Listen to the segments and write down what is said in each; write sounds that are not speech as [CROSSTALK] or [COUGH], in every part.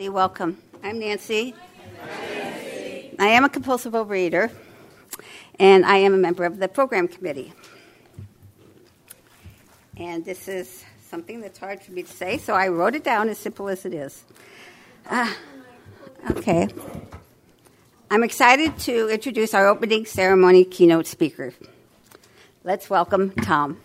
Welcome. I'm Nancy. I am a compulsive overeater, and I am a member of the program committee. And this is something that's hard for me to say, so I wrote it down as simple as it is. Uh, okay. I'm excited to introduce our opening ceremony keynote speaker. Let's welcome Tom.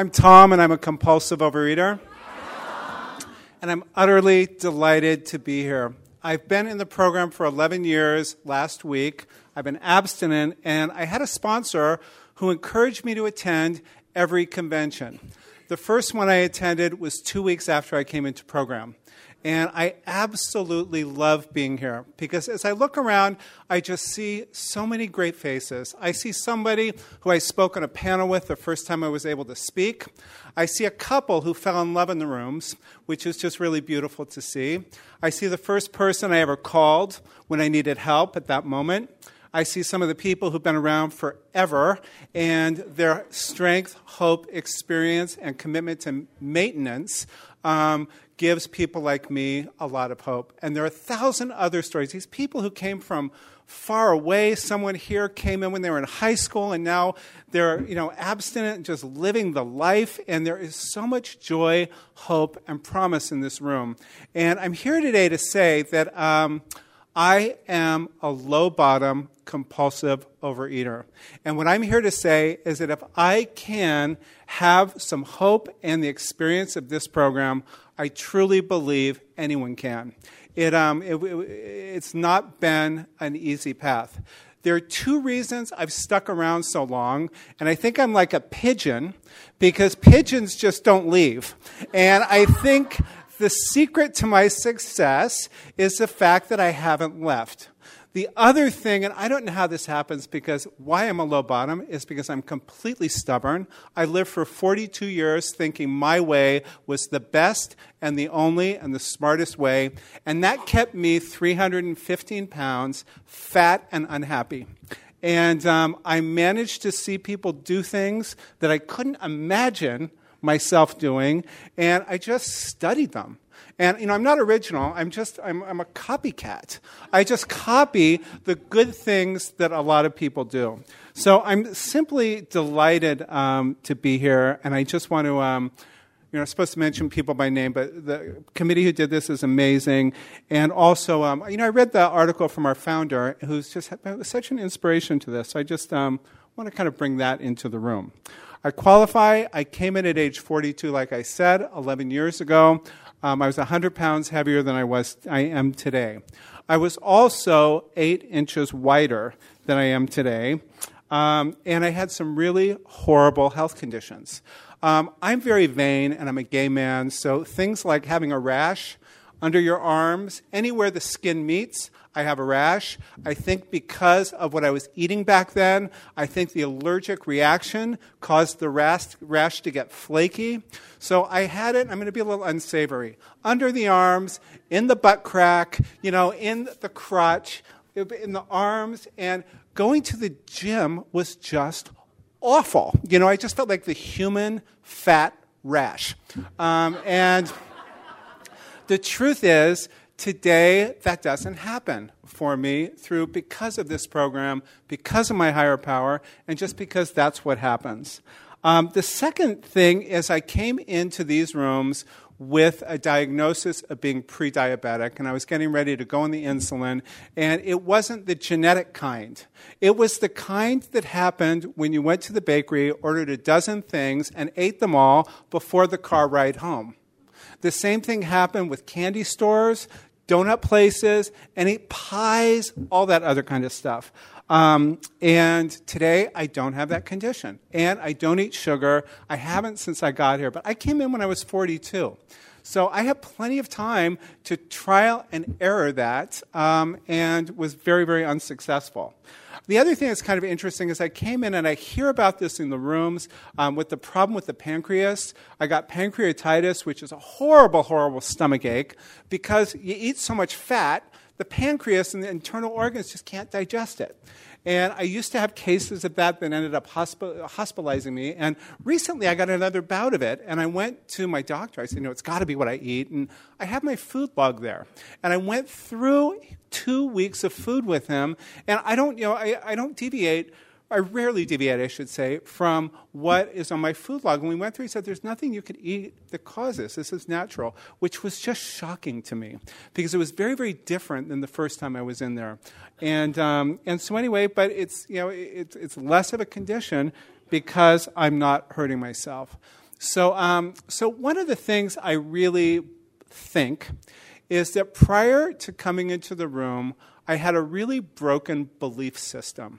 I'm Tom, and I'm a compulsive overeater. And I'm utterly delighted to be here. I've been in the program for 11 years last week. I've been abstinent, and I had a sponsor who encouraged me to attend every convention. The first one I attended was two weeks after I came into program. And I absolutely love being here because as I look around, I just see so many great faces. I see somebody who I spoke on a panel with the first time I was able to speak. I see a couple who fell in love in the rooms, which is just really beautiful to see. I see the first person I ever called when I needed help at that moment. I see some of the people who've been around forever and their strength, hope, experience, and commitment to maintenance um, gives people like me a lot of hope. And there are a thousand other stories. These people who came from far away. Someone here came in when they were in high school and now they're, you know, abstinent and just living the life. And there is so much joy, hope, and promise in this room. And I'm here today to say that um, I am a low bottom compulsive overeater. And what I'm here to say is that if I can have some hope and the experience of this program, I truly believe anyone can. It, um, it, it, it's not been an easy path. There are two reasons I've stuck around so long, and I think I'm like a pigeon because pigeons just don't leave. And I think the secret to my success is the fact that I haven't left. The other thing, and I don't know how this happens because why I'm a low bottom is because I'm completely stubborn. I lived for 42 years thinking my way was the best and the only and the smartest way, and that kept me 315 pounds, fat and unhappy. And um, I managed to see people do things that I couldn't imagine myself doing, and I just studied them. And, you know, I'm not original. I'm just, I'm, I'm a copycat. I just copy the good things that a lot of people do. So I'm simply delighted um, to be here, and I just want to, um, you know, I'm supposed to mention people by name, but the committee who did this is amazing. And also, um, you know, I read the article from our founder, who's just such an inspiration to this. So I just um, want to kind of bring that into the room. I qualify. I came in at age 42, like I said, 11 years ago. Um, I was 100 pounds heavier than I was I am today. I was also eight inches wider than I am today, um, and I had some really horrible health conditions. Um, I'm very vain, and I'm a gay man, so things like having a rash under your arms, anywhere the skin meets, I have a rash. I think because of what I was eating back then, I think the allergic reaction caused the rash, to get flaky. So I had it, I'm going to be a little unsavory. Under the arms, in the butt crack, you know, in the crotch, in the arms, and going to the gym was just awful. You know, I just felt like the human fat rash. Um, and the truth is, Today, that doesn't happen for me through because of this program, because of my higher power, and just because that's what happens. Um, the second thing is I came into these rooms with a diagnosis of being pre diabetic, and I was getting ready to go on the insulin, and it wasn't the genetic kind. It was the kind that happened when you went to the bakery, ordered a dozen things, and ate them all before the car ride home. The same thing happened with candy stores, donut places, and eat pies, all that other kind of stuff. Um, and today, I don't have that condition. And I don't eat sugar. I haven't since I got here. But I came in when I was 42. So I had plenty of time to trial and error that um, and was very, very unsuccessful. The other thing that's kind of interesting is I came in and I hear about this in the rooms um, with the problem with the pancreas. I got pancreatitis, which is a horrible, horrible stomach ache because you eat so much fat, the pancreas and the internal organs just can't digest it. And I used to have cases of that that ended up hospi- hospitalizing me. And recently I got another bout of it. And I went to my doctor. I said, you know, it's got to be what I eat. And I have my food log there. And I went through two weeks of food with him. And I don't, you know, I, I don't deviate I rarely deviate, I should say, from what is on my food log. And we went through, he said, There's nothing you could eat that causes this. This is natural, which was just shocking to me because it was very, very different than the first time I was in there. And, um, and so, anyway, but it's, you know, it's, it's less of a condition because I'm not hurting myself. So, um, so, one of the things I really think is that prior to coming into the room, I had a really broken belief system.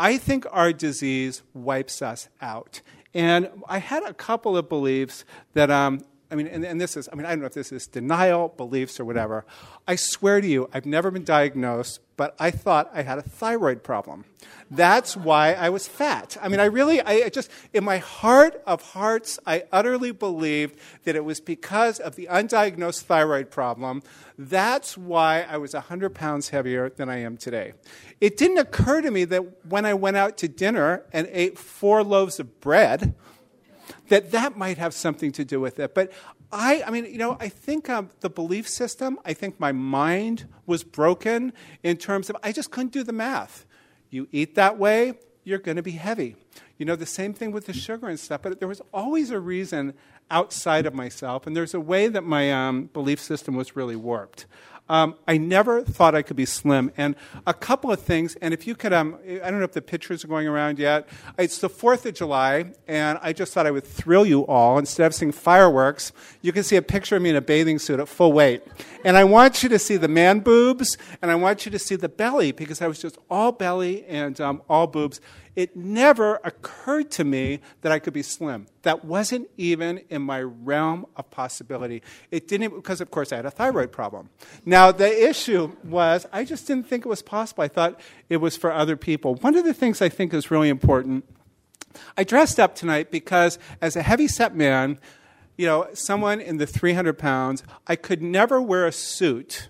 I think our disease wipes us out. And I had a couple of beliefs that, um, I mean, and, and, this is, I mean, I don't know if this is denial, beliefs, or whatever. I swear to you, I've never been diagnosed, but I thought I had a thyroid problem. That's why I was fat. I mean, I really, I just, in my heart of hearts, I utterly believed that it was because of the undiagnosed thyroid problem. That's why I was 100 pounds heavier than I am today. It didn't occur to me that when I went out to dinner and ate four loaves of bread, that that might have something to do with it. But I, I mean, you know, I think um, the belief system, I think my mind was broken in terms of I just couldn't do the math. You eat that way, you're going to be heavy. You know, the same thing with the sugar and stuff, but there was always a reason outside of myself, and there's a way that my um, belief system was really warped. Um, I never thought I could be slim. And a couple of things, and if you could, um, I don't know if the pictures are going around yet. It's the 4th of July, and I just thought I would thrill you all. Instead of seeing fireworks, you can see a picture of me in a bathing suit at full weight. And I want you to see the man boobs, and I want you to see the belly, because I was just all belly and um, all boobs it never occurred to me that I could be slim. That wasn't even in my realm of possibility. It didn't, because of course I had a thyroid problem. Now, the issue was I just didn't think it was possible. I thought it was for other people. One of the things I think is really important I dressed up tonight because as a heavy set man, you know, someone in the 300 pounds, I could never wear a suit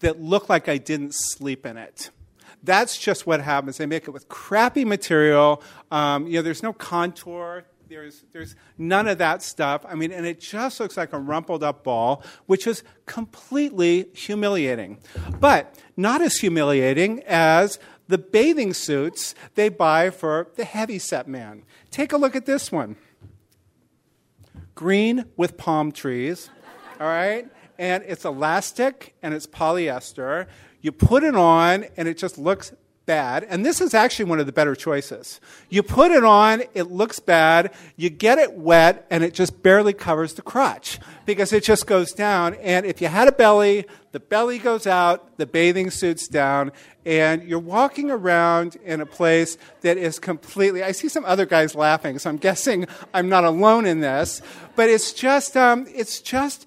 that looked like I didn't sleep in it that's just what happens. They make it with crappy material. Um, you know, there's no contour. There's, there's none of that stuff. I mean, and it just looks like a rumpled up ball, which is completely humiliating. But not as humiliating as the bathing suits they buy for the heavy set man. Take a look at this one green with palm trees, all right? And it's elastic and it's polyester. You put it on, and it just looks bad. And this is actually one of the better choices. You put it on, it looks bad, you get it wet, and it just barely covers the crotch because it just goes down. And if you had a belly, the belly goes out, the bathing suit's down, and you're walking around in a place that is completely. I see some other guys laughing, so I'm guessing I'm not alone in this. But it's just, um, it's just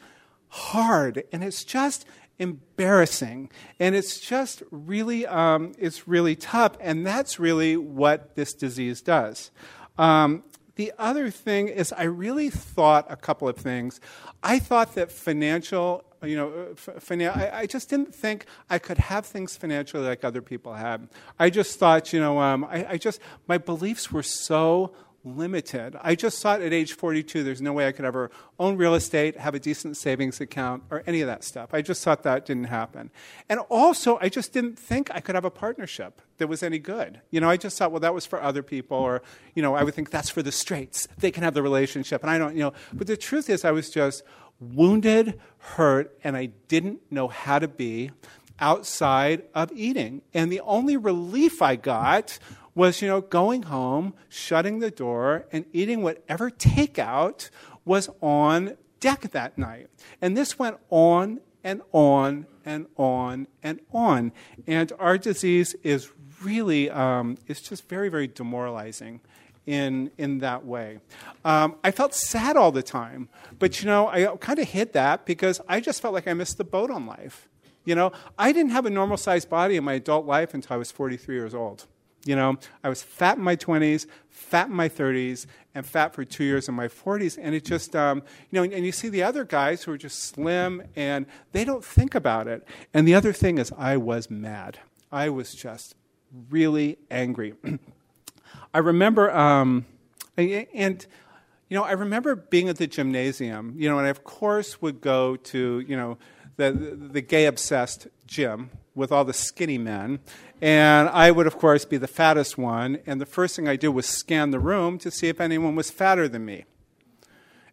hard, and it's just embarrassing. And it's just really um, it's really tough. And that's really what this disease does. Um, the other thing is i really thought a couple of things. I thought that financial you know uh, finan- I, I, just didn't think i could have things financially like other people have. I just thought you know um, I, I just my beliefs were so limited. I just thought at age 42 there's no way I could ever own real estate, have a decent savings account, or any of that stuff. I just thought that didn't happen. And also, I just didn't think I could have a partnership that was any good. You know, I just thought, well, that was for other people, or, you know, I would think that's for the straights. They can have the relationship. And I don't, you know, but the truth is, I was just wounded, hurt, and I didn't know how to be outside of eating. And the only relief I got was, you know, going home, shutting the door, and eating whatever takeout was on deck that night. And this went on and on and on and on. And our disease is really, um, it's just very, very demoralizing. in, in that way. Um, I felt sad all the time, but you know, I kind of hid that because I just felt like I missed the boat on life. You know, I didn't have a normal sized body in my adult life until I was 43 years old. You know, I was fat in my 20s, fat in my 30s, and fat for two years in my 40s. And it just, um, you know, and you see the other guys who are just slim and they don't think about it. And the other thing is, I was mad. I was just really angry. [CLEARS THROAT] I remember, um, and, you know, I remember being at the gymnasium, you know, and I, of course, would go to, you know, the, the gay obsessed gym with all the skinny men. And I would, of course, be the fattest one. And the first thing I did was scan the room to see if anyone was fatter than me.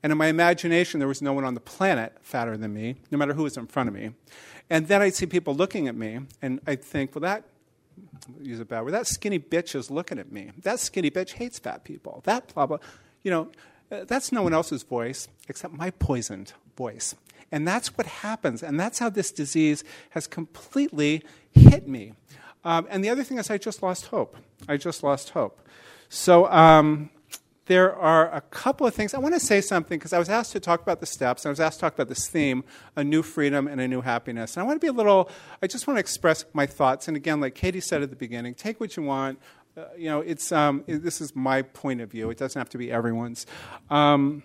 And in my imagination, there was no one on the planet fatter than me, no matter who was in front of me. And then I'd see people looking at me, and I'd think, well, that, use a bad word, that skinny bitch is looking at me. That skinny bitch hates fat people. That blah, blah. You know, uh, that's no one else's voice except my poisoned voice. And that's what happens. And that's how this disease has completely hit me. Um, and the other thing is, I just lost hope. I just lost hope. So um, there are a couple of things. I want to say something because I was asked to talk about the steps, and I was asked to talk about this theme a new freedom and a new happiness. And I want to be a little, I just want to express my thoughts. And again, like Katie said at the beginning, take what you want. Uh, you know, it's, um, it, this is my point of view, it doesn't have to be everyone's. Um,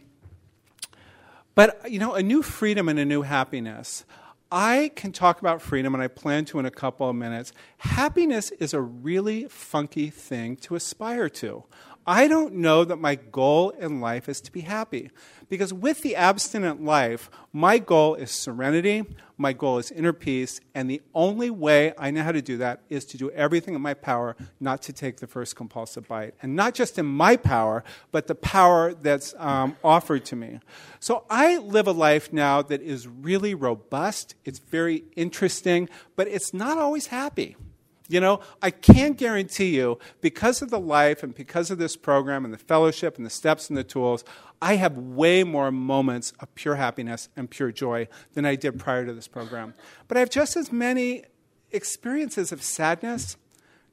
but, you know, a new freedom and a new happiness. I can talk about freedom, and I plan to in a couple of minutes. Happiness is a really funky thing to aspire to. I don't know that my goal in life is to be happy. Because with the abstinent life, my goal is serenity, my goal is inner peace, and the only way I know how to do that is to do everything in my power not to take the first compulsive bite. And not just in my power, but the power that's um, offered to me. So I live a life now that is really robust, it's very interesting, but it's not always happy. You know, I can't guarantee you, because of the life and because of this program and the fellowship and the steps and the tools, I have way more moments of pure happiness and pure joy than I did prior to this program. But I have just as many experiences of sadness,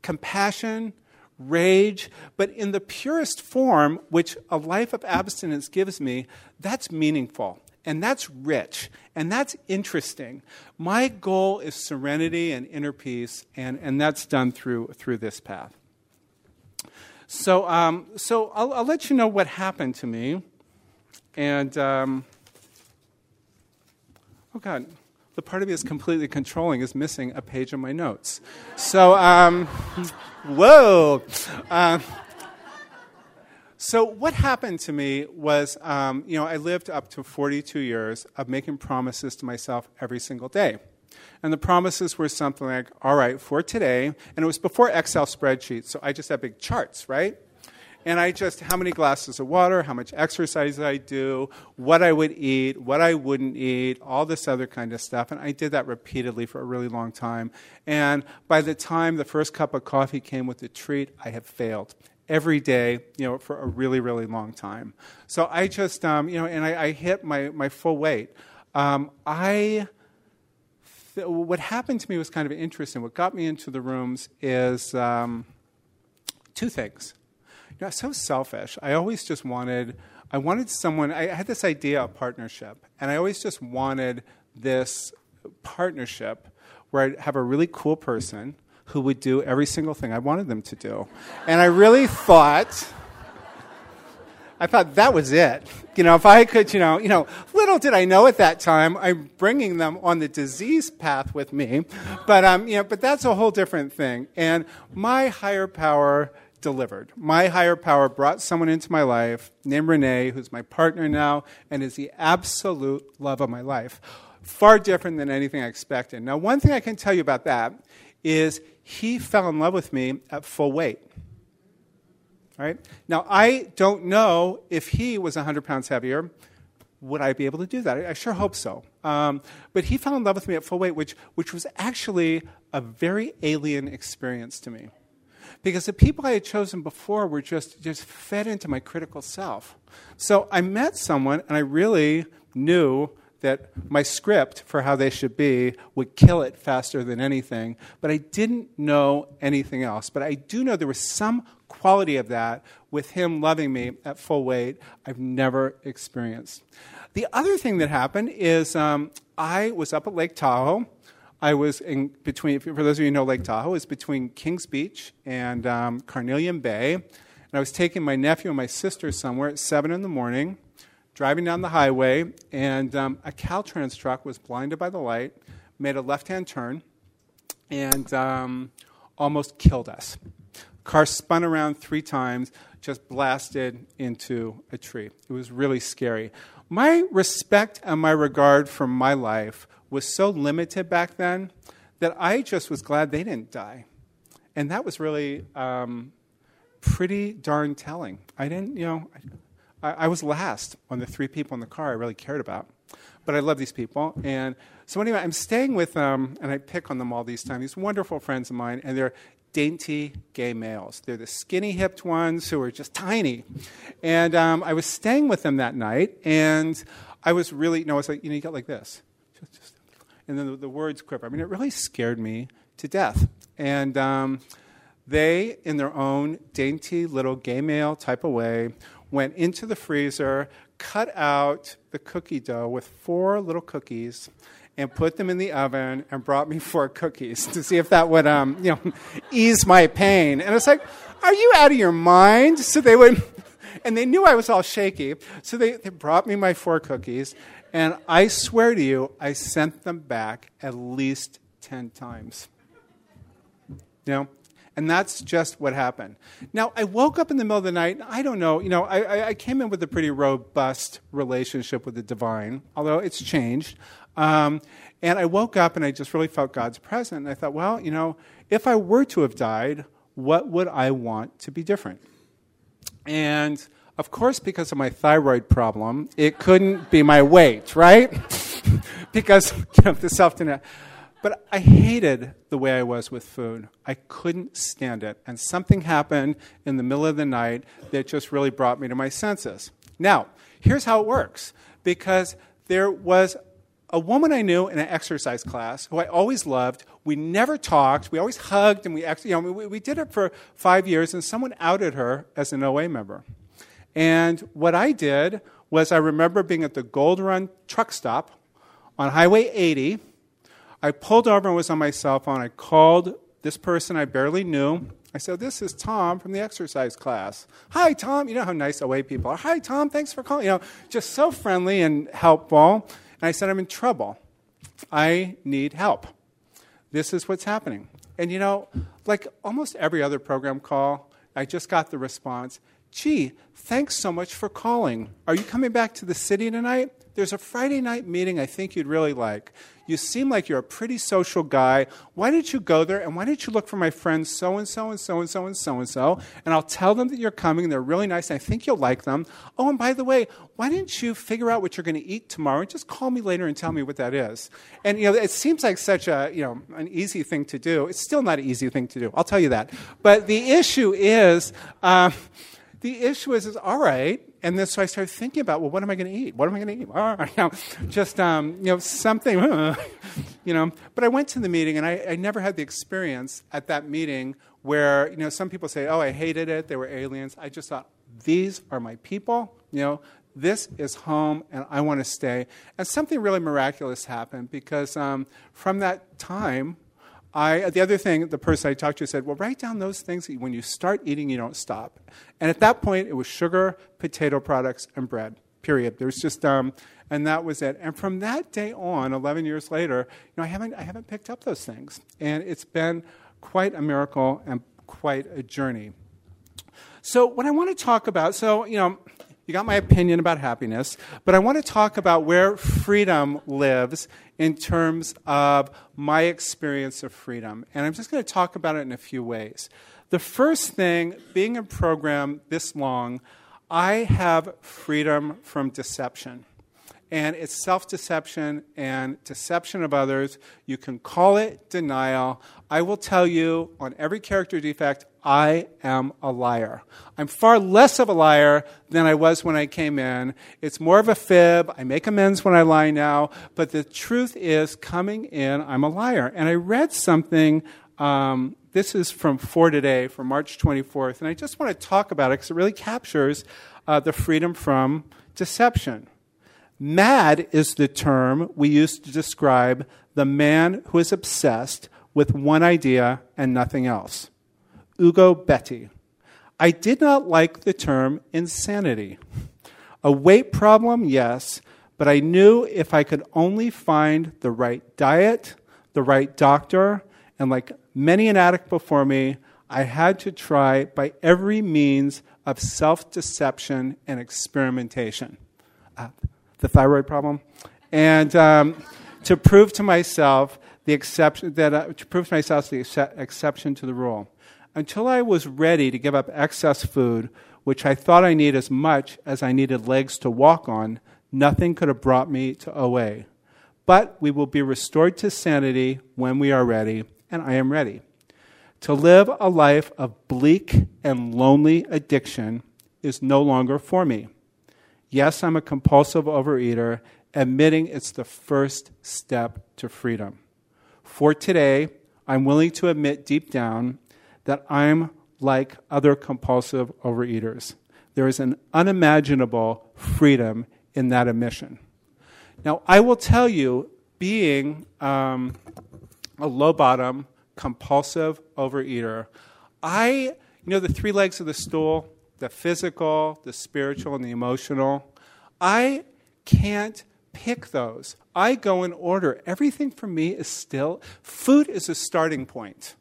compassion, rage, but in the purest form, which a life of abstinence gives me, that's meaningful and that's rich and that's interesting. My goal is serenity and inner peace, and, and that's done through, through this path. So, um, so I'll, I'll, let you know what happened to me. And, um, oh God, the part of me is completely controlling is missing a page of my notes. So, um, [LAUGHS] whoa. Uh, so what happened to me was, um, you know, I lived up to 42 years of making promises to myself every single day. And the promises were something like, all right, for today, and it was before Excel spreadsheets, so I just had big charts, right? And I just, how many glasses of water, how much exercise I do, what I would eat, what I wouldn't eat, all this other kind of stuff. And I did that repeatedly for a really long time. And by the time the first cup of coffee came with the treat, I had failed every day, you know, for a really, really long time. So I just, um, you know, and I, I, hit my, my full weight. Um, I, th- what happened to me was kind of interesting. What got me into the rooms is um, two things. You know, so selfish. I always just wanted, I wanted someone, I had this idea of partnership, and I always just wanted this partnership where I'd have a really cool person who would do every single thing I wanted them to do. And I really thought, I thought that was it. You know, if I could, you know, you know, little did I know at that time, I'm bringing them on the disease path with me. But, um, you know, but that's a whole different thing. And my higher power delivered. My higher power brought someone into my life named Renee, who's my partner now and is the absolute love of my life. Far different than anything I expected. Now, one thing I can tell you about that is he fell in love with me at full weight. Right? Now, I don't know if he was 100 pounds heavier. Would I be able to do that? I sure hope so. Um, but he fell in love with me at full weight, which, which was actually a very alien experience to me. Because the people I had chosen before were just, just fed into my critical self. So I met someone, and I really knew that my script for how they should be would kill it faster than anything, but I didn't know anything else. But I do know there was some quality of that with him loving me at full weight, I've never experienced. The other thing that happened is um, I was up at Lake Tahoe. I was in between, for those of you who know Lake Tahoe, is between Kings Beach and um, Carnelian Bay. And I was taking my nephew and my sister somewhere at 7 in the morning, driving down the highway, and um, a Caltrans truck was blinded by the light, made a left hand turn, and um, almost killed us. Car spun around three times, just blasted into a tree. It was really scary. My respect and my regard for my life was so limited back then that I just was glad they didn't die. And that was really um, pretty darn telling. I didn't, you know, I, I was last on the three people in the car I really cared about. But I love these people. And so, anyway, I'm staying with them, and I pick on them all these times, these wonderful friends of mine, and they're dainty gay males. They're the skinny hipped ones who are just tiny. And um, I was staying with them that night, and I was really, no, I was like, you know, you got like this. And then the, the, words quiver. I mean, it really scared me to death. And um, they, in their own dainty little gay male type of way, went into the freezer, cut out the cookie dough with four little cookies, and put them in the oven and brought me [LAUGHS] four cookies to see if that would, um, you know, [LAUGHS] ease my pain. And it's like, are you out of your mind? So they would, [LAUGHS] and they knew I was all shaky. So they, they brought me my four cookies. And I swear to you, I sent them back at least 10 times. You know? And that's just what happened. Now, I woke up in the middle of the night. I don't know. You know, I, I came in with a pretty robust relationship with the divine, although it's changed. Um, and I woke up and I just really felt God's presence. And I thought, well, you know, if I were to have died, what would I want to be different? And of course, because of my thyroid problem, it couldn't be my weight, right? [LAUGHS] because [LAUGHS] you know, the self denial. But I hated the way I was with food. I couldn't stand it. And something happened in the middle of the night that just really brought me to my senses. Now, here's how it works because there was a woman I knew in an exercise class who I always loved. We never talked. We always hugged, and we you know we, we did it for five years. And someone outed her as an OA member. And what I did was I remember being at the Gold Run truck stop on Highway 80. I pulled over and was on my cell phone. I called this person I barely knew. I said, This is Tom from the exercise class. Hi, Tom. You know how nice OA people are. Hi, Tom. Thanks for calling. You know, just so friendly and helpful. And I said, I'm in trouble. I need help. This is what's happening. And you know, like almost every other program call, I just got the response Gee, thanks so much for calling. Are you coming back to the city tonight? There's a Friday night meeting I think you'd really like. You seem like you're a pretty social guy. Why don't you go there and why don't you look for my friends so and so and so and so and so and so? And I'll tell them that you're coming. They're really nice. And I think you'll like them. Oh, and by the way, why didn't you figure out what you're going to eat tomorrow? And Just call me later and tell me what that is. And you know, it seems like such a you know an easy thing to do. It's still not an easy thing to do. I'll tell you that. But the issue is. Uh, the issue is, is all right. And then so I started thinking about, well, what am I going to eat? What am I going to eat? All right, [LAUGHS] you know, just um, you know something, [LAUGHS] you know. But I went to the meeting, and I, I never had the experience at that meeting where you know some people say, oh, I hated it. They were aliens. I just thought these are my people. You know, this is home and I want to stay. And something really miraculous happened because um, from that time, I, the other thing, the person I talked to said, well, write down those things when you start eating, you don't stop. And at that point, it was sugar, potato products, and bread, period. There's just, um, and that was it. And from that day on, 11 years later, you know, I haven't, I haven't picked up those things. And it's been quite a miracle and quite a journey. So, what I want to talk about, so, you know, you got my opinion about happiness, but I want to talk about where freedom lives in terms of my experience of freedom. And I'm just going to talk about it in a few ways. The first thing, being a program this long, I have freedom from deception and it's self deception and deception of others. You can call it denial. I will tell you on every character defect, I am a liar. I'm far less of a liar than I was when I came in. It's more of a fib. I make amends when I lie now. But the truth is, coming in, I'm a liar. And I read something um, this is from For Today, from March 24th, and I just want to talk about it because it really captures uh, the freedom from deception. Mad is the term we use to describe the man who is obsessed with one idea and nothing else. Ugo Betti. I did not like the term insanity. A weight problem, yes, but I knew if I could only find the right diet, the right doctor, and like many an addict before me, I had to try by every means of self deception and experimentation. Uh, the thyroid problem. And um, to prove to myself the exception, that, uh, to prove to myself the ex- exception to the rule. Until I was ready to give up excess food, which I thought I needed as much as I needed legs to walk on, nothing could have brought me to OA. But we will be restored to sanity when we are ready, and I am ready. To live a life of bleak and lonely addiction is no longer for me. Yes, I'm a compulsive overeater, admitting it's the first step to freedom. For today, I'm willing to admit deep down that I'm like other compulsive overeaters. There is an unimaginable freedom in that admission. Now, I will tell you, being um, a low bottom, compulsive overeater, I, you know, the three legs of the stool, the physical, the spiritual, and the emotional, I can't pick those. I go in order. Everything for me is still, food is a starting point.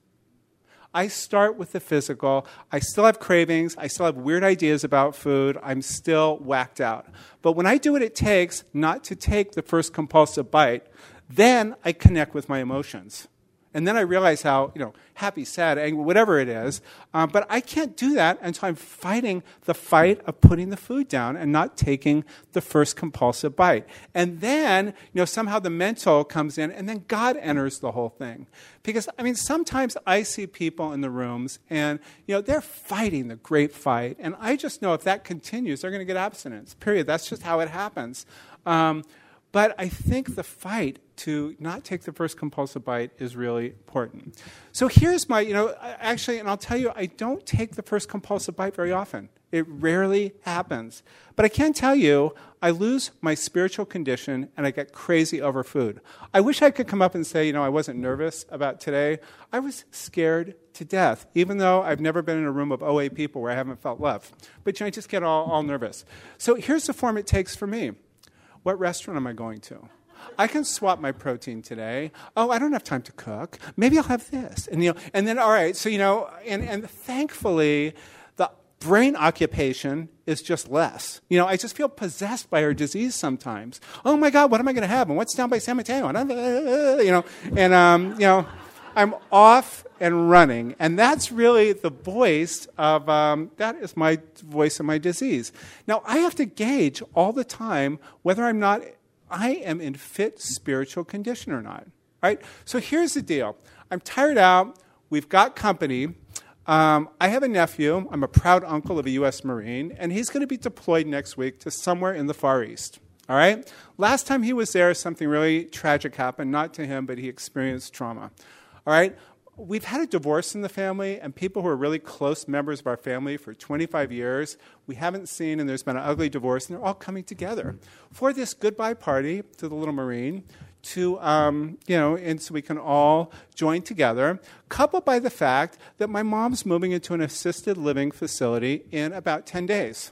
I start with the physical. I still have cravings. I still have weird ideas about food. I'm still whacked out. But when I do what it takes not to take the first compulsive bite, then I connect with my emotions. And then I realize how, you know, happy, sad, angry, whatever it is. Um, but I can't do that until I'm fighting the fight of putting the food down and not taking the first compulsive bite. And then, you know, somehow the mental comes in and then God enters the whole thing. Because, I mean, sometimes I see people in the rooms and, you know, they're fighting the great fight. And I just know if that continues, they're going to get abstinence, period. That's just how it happens. Um, but I think the fight to not take the first compulsive bite is really important. So here's my, you know, actually, and I'll tell you, I don't take the first compulsive bite very often. It rarely happens. But I can tell you, I lose my spiritual condition and I get crazy over food. I wish I could come up and say, you know, I wasn't nervous about today. I was scared to death, even though I've never been in a room of OA people where I haven't felt love. But you know, I just get all, all nervous. So here's the form it takes for me. What restaurant am I going to? I can swap my protein today. Oh, I don't have time to cook. Maybe I'll have this. And, you know, and then, all right, so, you know, and, and thankfully, the brain occupation is just less. You know, I just feel possessed by her disease sometimes. Oh my God, what am I going to have? And what's down by San Mateo? And, you know, and, um, you know, I'm off and running. And that's really the voice of, um, that is my voice of my disease. Now, I have to gauge all the time whether I'm not, I am in fit spiritual condition or not. Right? So here's the deal I'm tired out. We've got company. Um, I have a nephew. I'm a proud uncle of a U.S. Marine, and he's going to be deployed next week to somewhere in the Far East. All right? Last time he was there, something really tragic happened, not to him, but he experienced trauma. All right? We've had a divorce in the family, and people who are really close members of our family for 25 years, we haven't seen, and there's been an ugly divorce, and they're all coming together for this goodbye party to the little Marine to, um, you know, and so we can all join together, coupled by the fact that my mom's moving into an assisted living facility in about 10 days.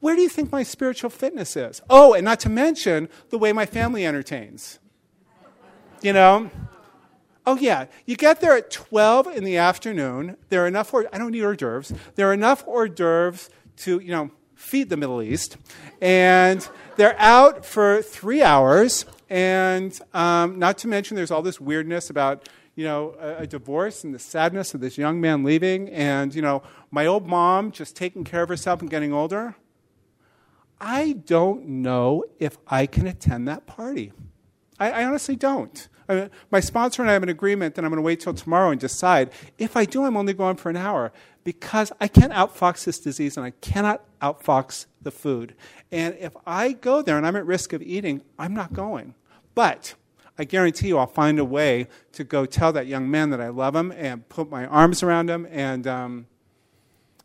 Where do you think my spiritual fitness is? Oh, and not to mention the way my family entertains. You know? Oh, yeah. You get there at 12 in the afternoon. There are enough, I don't need hors d'oeuvres. There are enough hors d'oeuvres to, you know, feed the Middle East. And they're out for three hours. And um, not to mention, there's all this weirdness about, you know, a, a, divorce and the sadness of this young man leaving. And, you know, my old mom just taking care of herself and getting older. I don't know if I can attend that party. I, I honestly don't. My sponsor and I have an agreement that I'm going to wait till tomorrow and decide. If I do, I'm only going for an hour because I can't outfox this disease and I cannot outfox the food. And if I go there and I'm at risk of eating, I'm not going. But I guarantee you I'll find a way to go tell that young man that I love him and put my arms around him and um,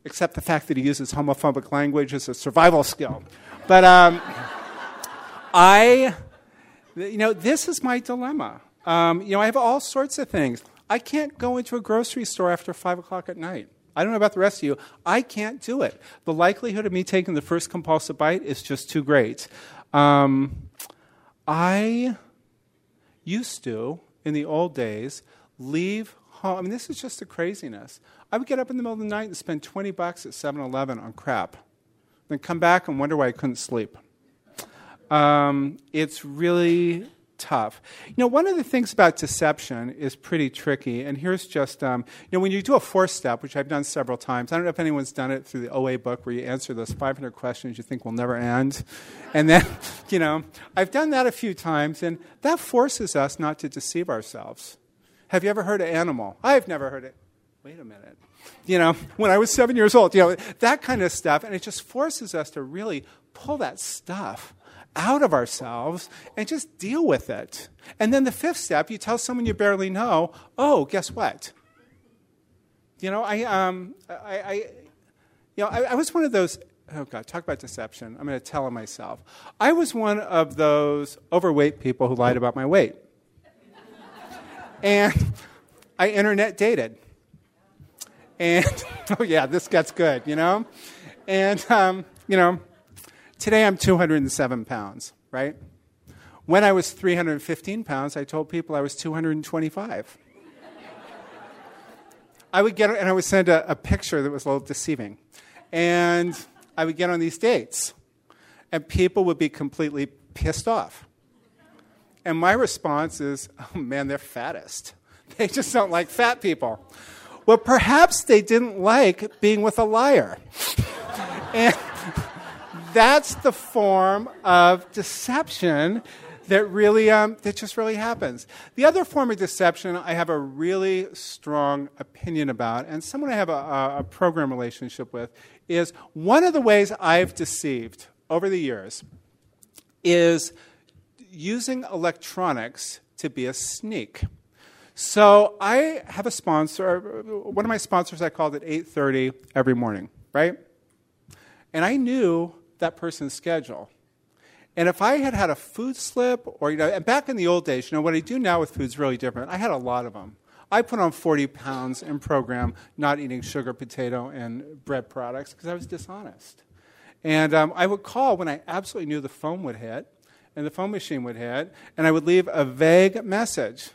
accept the fact that he uses homophobic language as a survival skill. But um, [LAUGHS] I, you know, this is my dilemma. Um, you know, I have all sorts of things. I can't go into a grocery store after 5 o'clock at night. I don't know about the rest of you. I can't do it. The likelihood of me taking the first compulsive bite is just too great. Um, I used to, in the old days, leave home. I mean, this is just the craziness. I would get up in the middle of the night and spend 20 bucks at 7 Eleven on crap, then come back and wonder why I couldn't sleep. Um, it's really tough. You know, one of the things about deception is pretty tricky, and here's just, um, you know, when you do a four step, which I've done several times, I don't know if anyone's done it through the OA book where you answer those 500 questions you think will never end. And then, [LAUGHS] you know, I've done that a few times, and that forces us not to deceive ourselves. Have you ever heard of animal? I've never heard it. Wait a minute. You know, when I was seven years old, you know, that kind of stuff, and it just forces us to really pull that stuff out of ourselves and just deal with it. And then the fifth step, you tell someone you barely know, oh, guess what? You know, I, um, I, I you know, I, I was one of those oh God, talk about deception. I'm going to tell him myself. I was one of those overweight people who lied about my weight. and I internet dated. And, [LAUGHS] oh yeah, this gets good, you know? And, um, you know, Today I'm 207 pounds, right? When I was 315 pounds, I told people I was 225. [LAUGHS] I would get, and I would send a, a picture that was a little deceiving. And I would get on these dates, and people would be completely pissed off. And my response is, oh man, they're fattest. [LAUGHS] They just don't like fat people. Well, perhaps they didn't like being with a liar. [LAUGHS] and that's the form of deception that really um, that just really happens. The other form of deception I have a really strong opinion about, and someone I have a, a program relationship with, is one of the ways I've deceived over the years is using electronics to be a sneak. So I have a sponsor. One of my sponsors I called at 8:30 every morning, right? And I knew that person's schedule. And if I had had a food slip, or, you know, and back in the old days, you know, what I do now with food is really different. I had a lot of them. I put on 40 pounds in program not eating sugar, potato, and bread products because I was dishonest. And um, I would call when I absolutely knew the phone would hit and the phone machine would hit, and I would leave a vague message.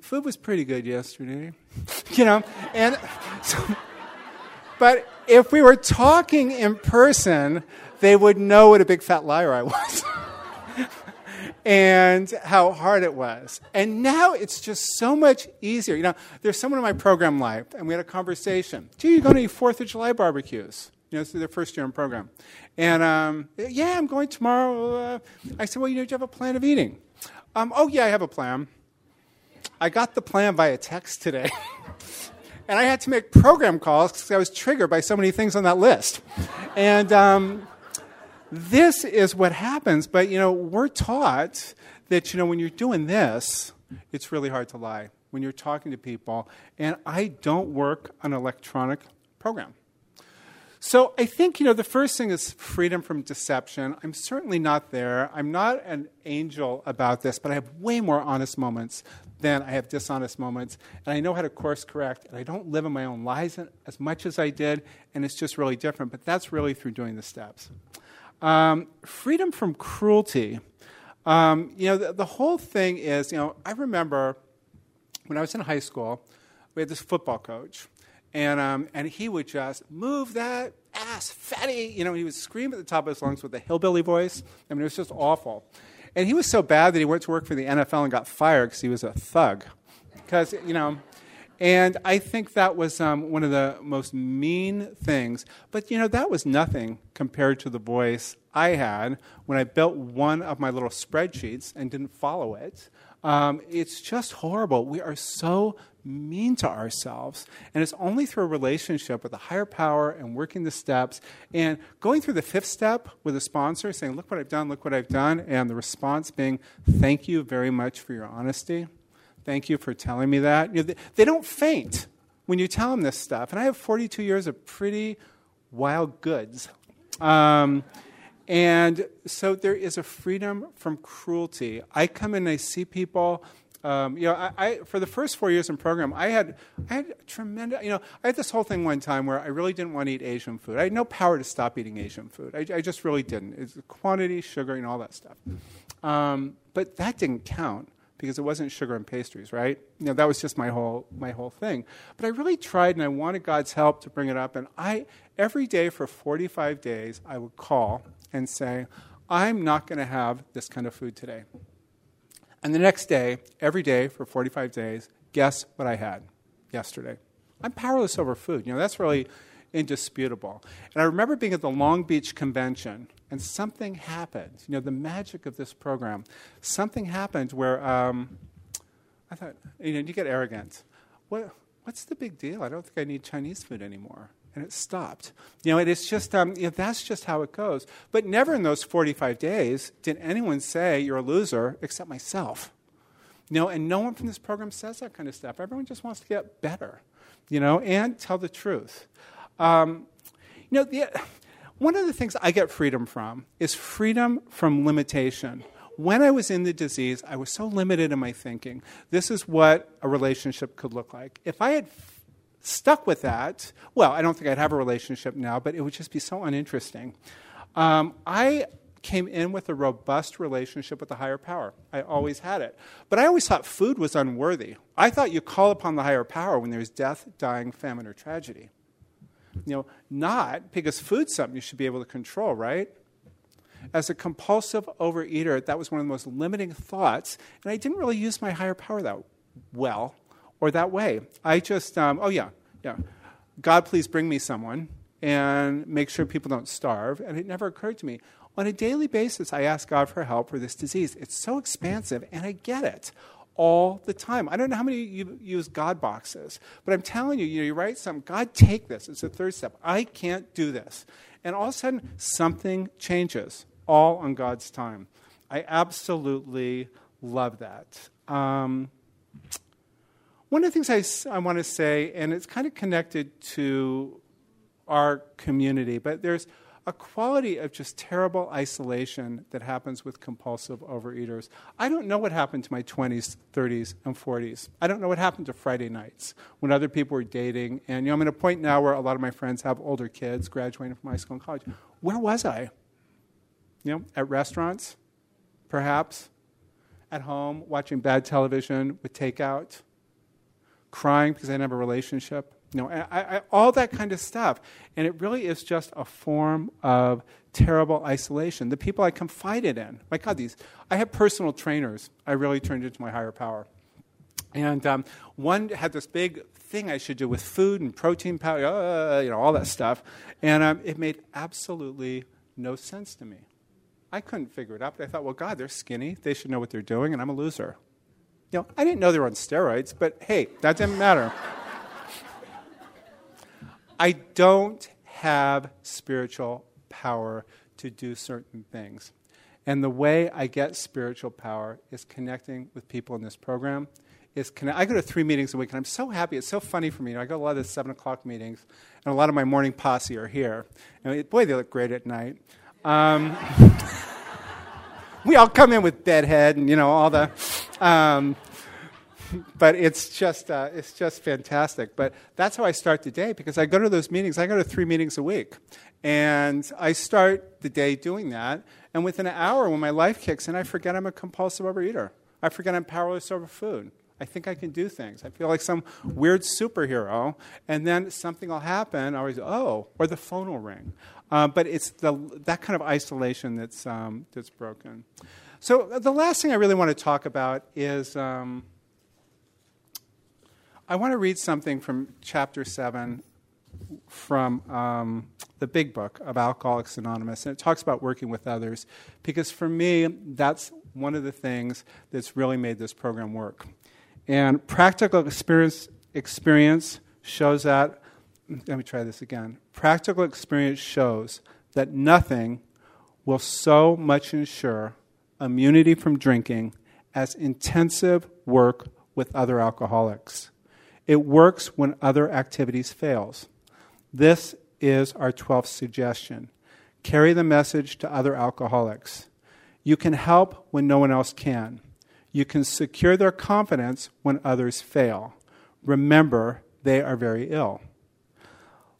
Food was pretty good yesterday, [LAUGHS] you know, and [LAUGHS] so, but if we were talking in person, they would know what a big fat liar I was. [LAUGHS] and how hard it was. And now it's just so much easier. You know, there's someone in my program life, and we had a conversation. Gee, you going to Fourth of July barbecues? You know, it's their first year in program. And um, yeah, I'm going tomorrow. Uh, I said, well, you know, do you have a plan of eating? Um, oh yeah, I have a plan. I got the plan via text today. [LAUGHS] and I had to make program calls because I was triggered by so many things on that list. and um, this is what happens. But, you know, we're taught that, you know, when you're doing this, it's really hard to lie when you're talking to people. And I don't work on electronic program. So I think, you know, the first thing is freedom from deception. I'm certainly not there. I'm not an angel about this, but I have way more honest moments than I have dishonest moments. And I know how to course correct, and I don't live in my own lies as much as I did, and it's just really different. But that's really through doing the steps. Um, freedom from cruelty. Um, you know, the, the, whole thing is, you know, I remember when I was in high school, we had this football coach, and, um, and he would just move that ass, fatty. You know, he would scream at the top of his lungs with a hillbilly voice. I mean, it was just awful. And he was so bad that he went to work for the NFL and got fired because he was a thug. Because, you know, and I think that was um, one of the most mean things. But, you know, that was nothing compared to the voice I had when I built one of my little spreadsheets and didn't follow it. Um, it's just horrible. We are so mean to ourselves. And it's only through a relationship with a higher power and working the steps and going through the fifth step with a sponsor saying, Look what I've done, look what I've done, and the response being, Thank you very much for your honesty. Thank you for telling me that. You know, they, they don't faint when you tell them this stuff. And I have 42 years of pretty wild goods. Um, and so there is a freedom from cruelty. I come in and I see people. Um, you know, I, I, for the first four years in program, I had, I had tremendous. You know, I had this whole thing one time where I really didn't want to eat Asian food. I had no power to stop eating Asian food. I, I just really didn't. It's the quantity, sugar, and all that stuff. Um, but that didn't count because it wasn't sugar and pastries, right? You know, that was just my whole my whole thing. But I really tried, and I wanted God's help to bring it up. And I every day for 45 days, I would call and say, I'm not going to have this kind of food today. And the next day, every day for 45 days, guess what I had yesterday? I'm powerless over food. You know, that's really indisputable. And I remember being at the Long Beach convention, and something happened. You know, the magic of this program. Something happened where um, I thought, you know, you get arrogant. What, what's the big deal? I don't think I need Chinese food anymore and it stopped. You know, it is just, um, you know, that's just how it goes. But never in those 45 days did anyone say you're a loser except myself. You know, and no one from this program says that kind of stuff. Everyone just wants to get better, you know, and tell the truth. Um, you know, the, one of the things I get freedom from is freedom from limitation. When I was in the disease, I was so limited in my thinking. This is what a relationship could look like. If I had stuck with that, well, I don't think I'd have a relationship now, but it would just be so uninteresting. Um, I came in with a robust relationship with the higher power. I always had it. But I always thought food was unworthy. I thought you call upon the higher power when there's death, dying, famine, or tragedy. You know, not because food's something you should be able to control, right? As a compulsive overeater, that was one of the most limiting thoughts, and I didn't really use my higher power that well or that way. I just, um, oh yeah, yeah. God, please bring me someone and make sure people don't starve. And it never occurred to me. On a daily basis, I ask God for help for this disease. It's so expansive, and I get it all the time. I don't know how many you use God boxes, but I'm telling you, you, know, you write something, God, take this. It's the third step. I can't do this. And all of a sudden, something changes, all on God's time. I absolutely love that. Um, one of the things I, I want to say, and it's kind of connected to our community, but there's a quality of just terrible isolation that happens with compulsive overeaters. I don't know what happened to my 20s, 30s, and 40s. I don't know what happened to Friday nights when other people were dating. And you know, I'm at a point now where a lot of my friends have older kids graduating from high school and college. Where was I? You know, at restaurants, perhaps, at home, watching bad television with takeout crying because I didn't have a relationship. You know, I, I, all that kind of stuff. And it really is just a form of terrible isolation. The people I confided in, my God, these, I had personal trainers. I really turned into my higher power. And um, one had this big thing I should do with food and protein powder, uh, you know, all that stuff. And um, it made absolutely no sense to me. I couldn't figure it out, but I thought, well, God, they're skinny. They should know what they're doing, and I'm a loser. You know, I didn't know they were on steroids, but hey, that didn't matter. I don't have spiritual power to do certain things. And the way I get spiritual power is connecting with people in this program. Is connect- I go to three meetings a week, and I'm so happy. It's so funny for me. I go to a lot of the 7 o'clock meetings, and a lot of my morning posse are here. And boy, they look great at night. Um, [LAUGHS] we all come in with bedhead and, you know, all the. Um, but it's just uh, it's just fantastic. But that's how I start the day because I go to those meetings. I go to three meetings a week, and I start the day doing that. And within an hour, when my life kicks in, I forget I'm a compulsive overeater. I forget I'm powerless over food. I think I can do things. I feel like some weird superhero, and then something will happen. I always, oh, or the phone will ring. Uh, but it's the, that kind of isolation that's, um, that's broken. So the last thing I really want to talk about is um, I want to read something from chapter 7, from um, the big book of Alcoholics Anonymous, and it talks about working with others. Because for me, that's one of the things that's really made this program work. And practical experience, experience shows that, let me try this again. Practical experience shows that nothing will so much ensure immunity from drinking as intensive work with other alcoholics. It works when other activities fails. This is our 12th suggestion. Carry the message to other alcoholics. You can help when no one else can. You can secure their confidence when others fail. Remember, they are very ill.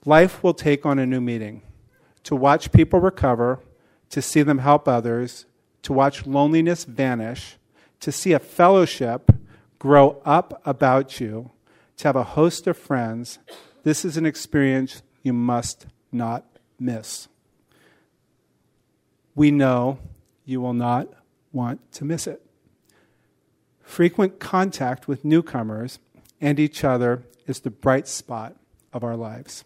Life will take on a new meaning. To watch people recover, to see them help others, to watch loneliness vanish, to see a fellowship grow up about you, to have a host of friends, this is an experience you must not miss. We know you will not want to miss it. Frequent contact with newcomers and each other is the bright spot of our lives.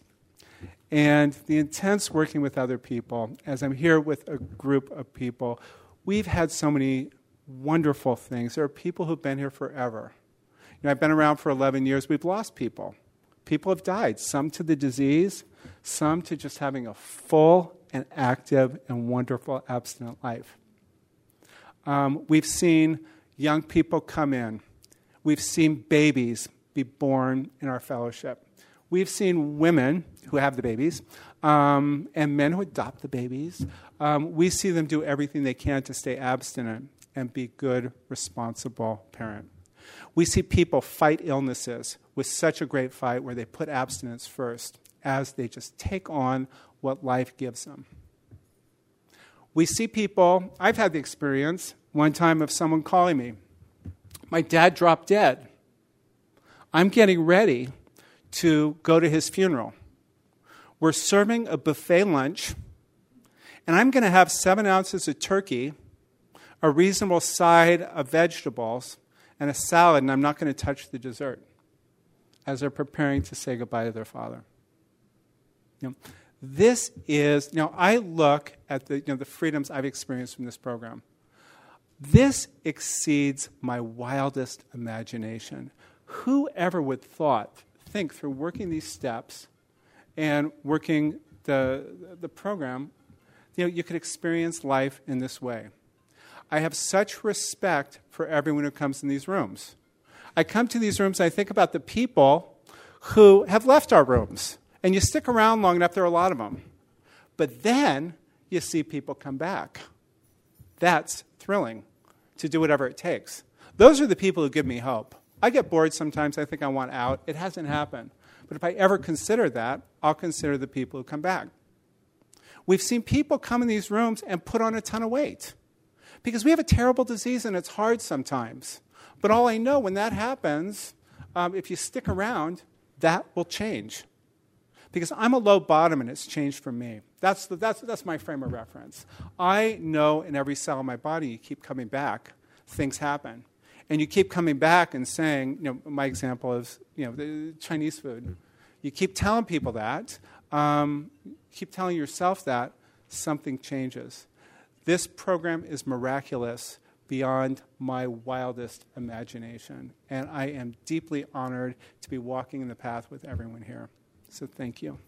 And the intense working with other people, as I'm here with a group of people, we've had so many wonderful things. There are people who've been here forever. You know, I've been around for 11 years. We've lost people. People have died, some to the disease, some to just having a full and active and wonderful abstinent life. Um, we've seen young people come in. We've seen babies be born in our fellowship. We've seen women who have the babies um, and men who adopt the babies. Um, we see them do everything they can to stay abstinent and be good, responsible parent. We see people fight illnesses with such a great fight where they put abstinence first as they just take on what life gives them. We see people, I've had the experience one time of someone calling me, My dad dropped dead. I'm getting ready to go to his funeral. We're serving a buffet lunch, and I'm going to have seven ounces of turkey, a reasonable side of vegetables, and a salad, and I'm not going to touch the dessert as they're preparing to say goodbye to their father. You know, this is, know, I look at the, you know, the freedoms I've experienced from this program. This exceeds my wildest imagination. Whoever would thought, think through working these steps and working the, the program, you know, you could experience life in this way. I have such respect for everyone who comes in these rooms. I come to these rooms and I think about the people who have left our rooms. And you stick around long enough, there are a lot of them. But then you see people come back. That's thrilling to do whatever it takes. Those are the people who give me hope. I get bored sometimes, I think I want out. It hasn't happened. But if I ever consider that, I'll consider the people who come back. We've seen people come in these rooms and put on a ton of weight because we have a terrible disease and it's hard sometimes. But all I know when that happens, um, if you stick around, that will change. Because I'm a low bottom and it's changed for me. That's, the, that's, that's my frame of reference. I know in every cell of my body, you keep coming back, things happen. And you keep coming back and saying, you know, my example is, you know, the Chinese food. You keep telling people that, um, keep telling yourself that, something changes. This program is miraculous beyond my wildest imagination. And I am deeply honored to be walking in the path with everyone here. So thank you.